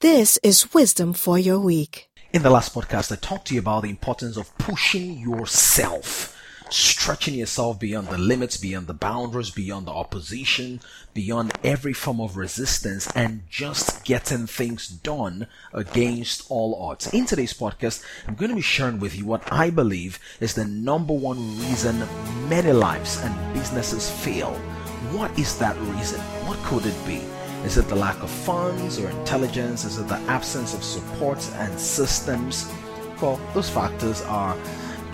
This is wisdom for your week. In the last podcast, I talked to you about the importance of pushing yourself, stretching yourself beyond the limits, beyond the boundaries, beyond the opposition, beyond every form of resistance, and just getting things done against all odds. In today's podcast, I'm going to be sharing with you what I believe is the number one reason many lives and businesses fail. What is that reason? What could it be? Is it the lack of funds or intelligence? Is it the absence of support and systems? Well, those factors are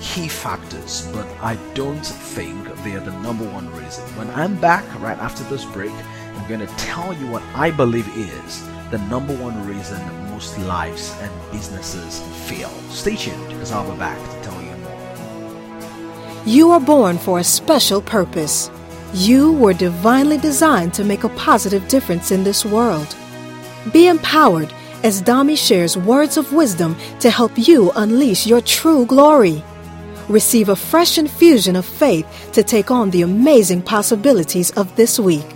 key factors, but I don't think they are the number one reason. When I'm back right after this break, I'm going to tell you what I believe is the number one reason most lives and businesses fail. Stay tuned because I'll be back to tell you more. You are born for a special purpose. You were divinely designed to make a positive difference in this world. Be empowered as Dami shares words of wisdom to help you unleash your true glory. Receive a fresh infusion of faith to take on the amazing possibilities of this week.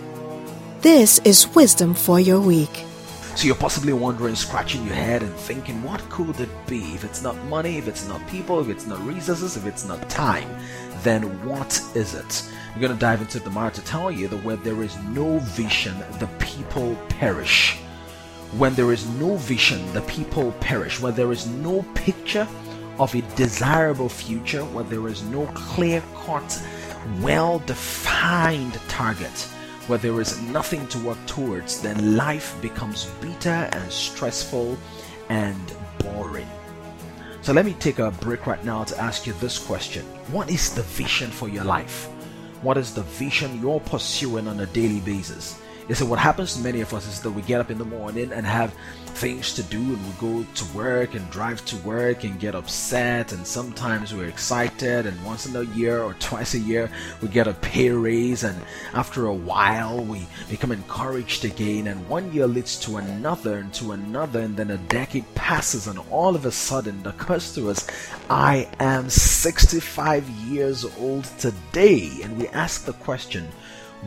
This is wisdom for your week. So you're possibly wondering, scratching your head and thinking, what could it be? If it's not money, if it's not people, if it's not resources, if it's not time, then what is it? I'm going to dive into the matter to tell you that where there is no vision, the people perish. When there is no vision, the people perish. When there is no picture of a desirable future, where there is no clear cut, well defined target, where there is nothing to work towards, then life becomes bitter and stressful and boring. So let me take a break right now to ask you this question What is the vision for your life? What is the vision you're pursuing on a daily basis? You see, what happens to many of us is that we get up in the morning and have things to do, and we go to work and drive to work and get upset, and sometimes we're excited, and once in a year or twice a year we get a pay raise, and after a while we become encouraged again, and one year leads to another and to another, and then a decade passes, and all of a sudden it occurs to us, I am 65 years old today, and we ask the question,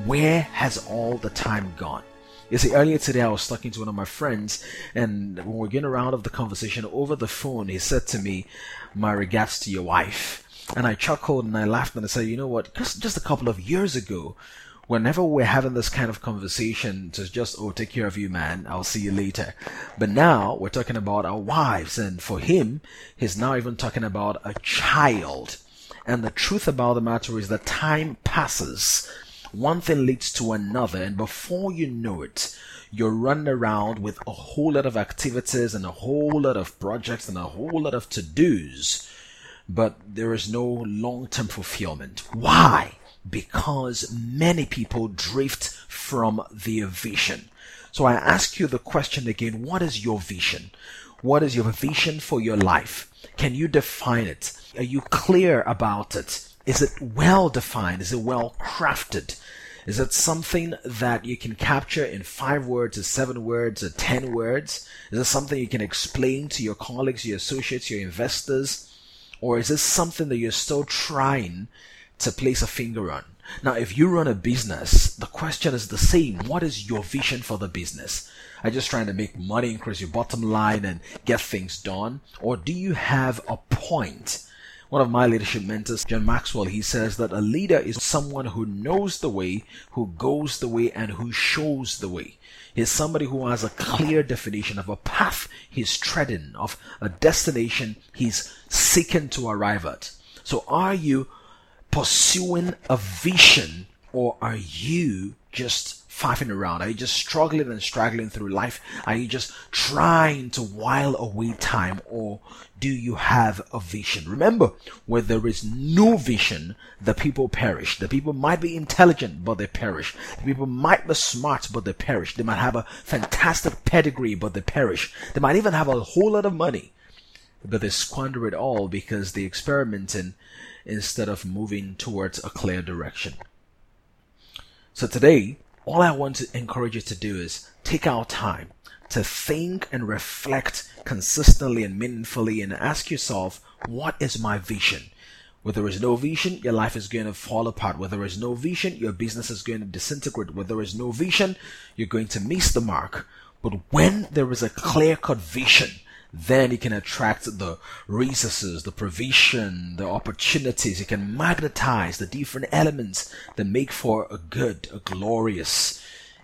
where has all the time gone? You see, earlier today I was talking to one of my friends, and when we are getting around of the conversation over the phone, he said to me, "My regards to your wife." And I chuckled and I laughed and I said, "You know what? Just just a couple of years ago, whenever we're having this kind of conversation, to just oh, take care of you, man. I'll see you later." But now we're talking about our wives, and for him, he's now even talking about a child. And the truth about the matter is that time passes one thing leads to another, and before you know it, you're running around with a whole lot of activities and a whole lot of projects and a whole lot of to dos, but there is no long term fulfillment. Why? Because many people drift from their vision. So I ask you the question again what is your vision? What is your vision for your life? Can you define it? Are you clear about it? Is it well defined? Is it well crafted? Is it something that you can capture in five words or seven words or ten words? Is it something you can explain to your colleagues, your associates, your investors? Or is this something that you're still trying to place a finger on? Now, if you run a business, the question is the same. What is your vision for the business? Are you just trying to make money, increase your bottom line, and get things done? Or do you have a point? One of my leadership mentors, John Maxwell, he says that a leader is someone who knows the way, who goes the way, and who shows the way. He's somebody who has a clear definition of a path he's treading, of a destination he's seeking to arrive at. So are you pursuing a vision or are you just faffing around? Are you just struggling and struggling through life? Are you just trying to while away time or do you have a vision? Remember, where there is no vision, the people perish. The people might be intelligent, but they perish. The people might be smart, but they perish. They might have a fantastic pedigree, but they perish. They might even have a whole lot of money, but they squander it all because they experimenting instead of moving towards a clear direction. So today, all I want to encourage you to do is take our time to think and reflect consistently and meaningfully and ask yourself, what is my vision? Where there is no vision, your life is going to fall apart. Where there is no vision, your business is going to disintegrate. Where there is no vision, you're going to miss the mark. But when there is a clear cut vision, then it can attract the resources, the provision, the opportunities. It can magnetize the different elements that make for a good, a glorious,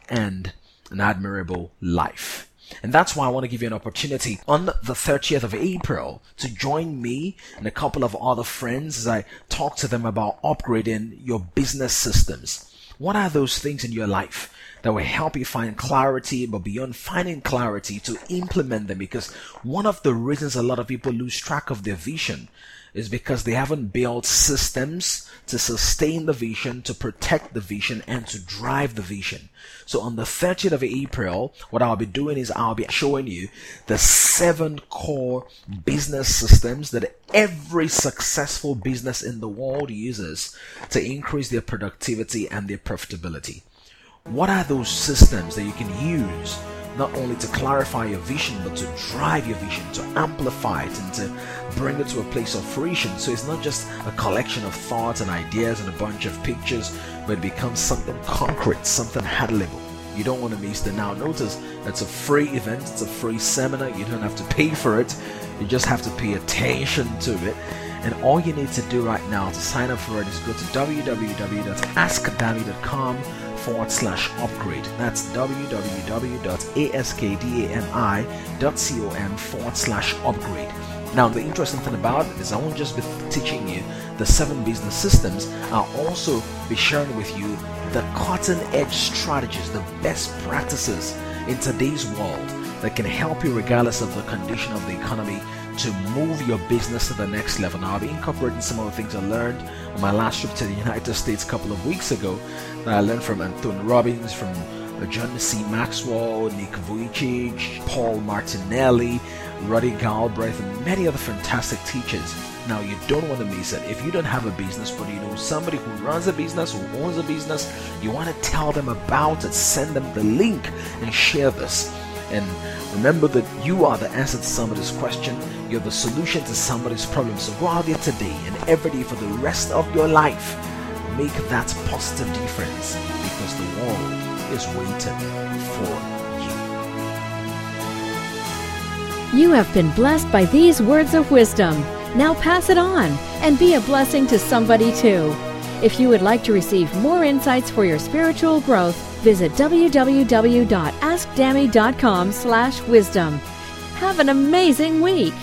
and an admirable life. And that's why I want to give you an opportunity on the 30th of April to join me and a couple of other friends as I talk to them about upgrading your business systems. What are those things in your life that will help you find clarity, but beyond finding clarity, to implement them? Because one of the reasons a lot of people lose track of their vision is because they haven't built systems to sustain the vision, to protect the vision, and to drive the vision. So on the 30th of April, what I'll be doing is I'll be showing you the seven core business systems that every successful business in the world uses to increase their productivity and their profitability. What are those systems that you can use not only to clarify your vision, but to drive your vision, to amplify it, and to bring it to a place of fruition. So it's not just a collection of thoughts and ideas and a bunch of pictures, but it becomes something concrete, something handleable. You don't want to miss the now. Notice it's a free event, it's a free seminar. You don't have to pay for it, you just have to pay attention to it. And all you need to do right now to sign up for it is go to www.askdami.com forward slash upgrade. That's www.askdami.com forward slash upgrade. Now, the interesting thing about it is I won't just be teaching you the seven business systems, I'll also be sharing with you the cutting edge strategies, the best practices in today's world that can help you regardless of the condition of the economy to move your business to the next level. Now, I'll be incorporating some of the things I learned on my last trip to the United States a couple of weeks ago that I learned from Anthony Robbins, from John C. Maxwell, Nick Vujicic, Paul Martinelli, Roddy Galbraith, and many other fantastic teachers. Now, you don't want to miss it. If you don't have a business, but you know somebody who runs a business, who owns a business, you want to tell them about it, send them the link and share this. And remember that you are the answer to somebody's question. You're the solution to somebody's problem. So go out there today and every day for the rest of your life. Make that positive difference because the world is waiting for you. You have been blessed by these words of wisdom. Now pass it on and be a blessing to somebody too. If you would like to receive more insights for your spiritual growth, visit www.askdami.com slash wisdom. Have an amazing week!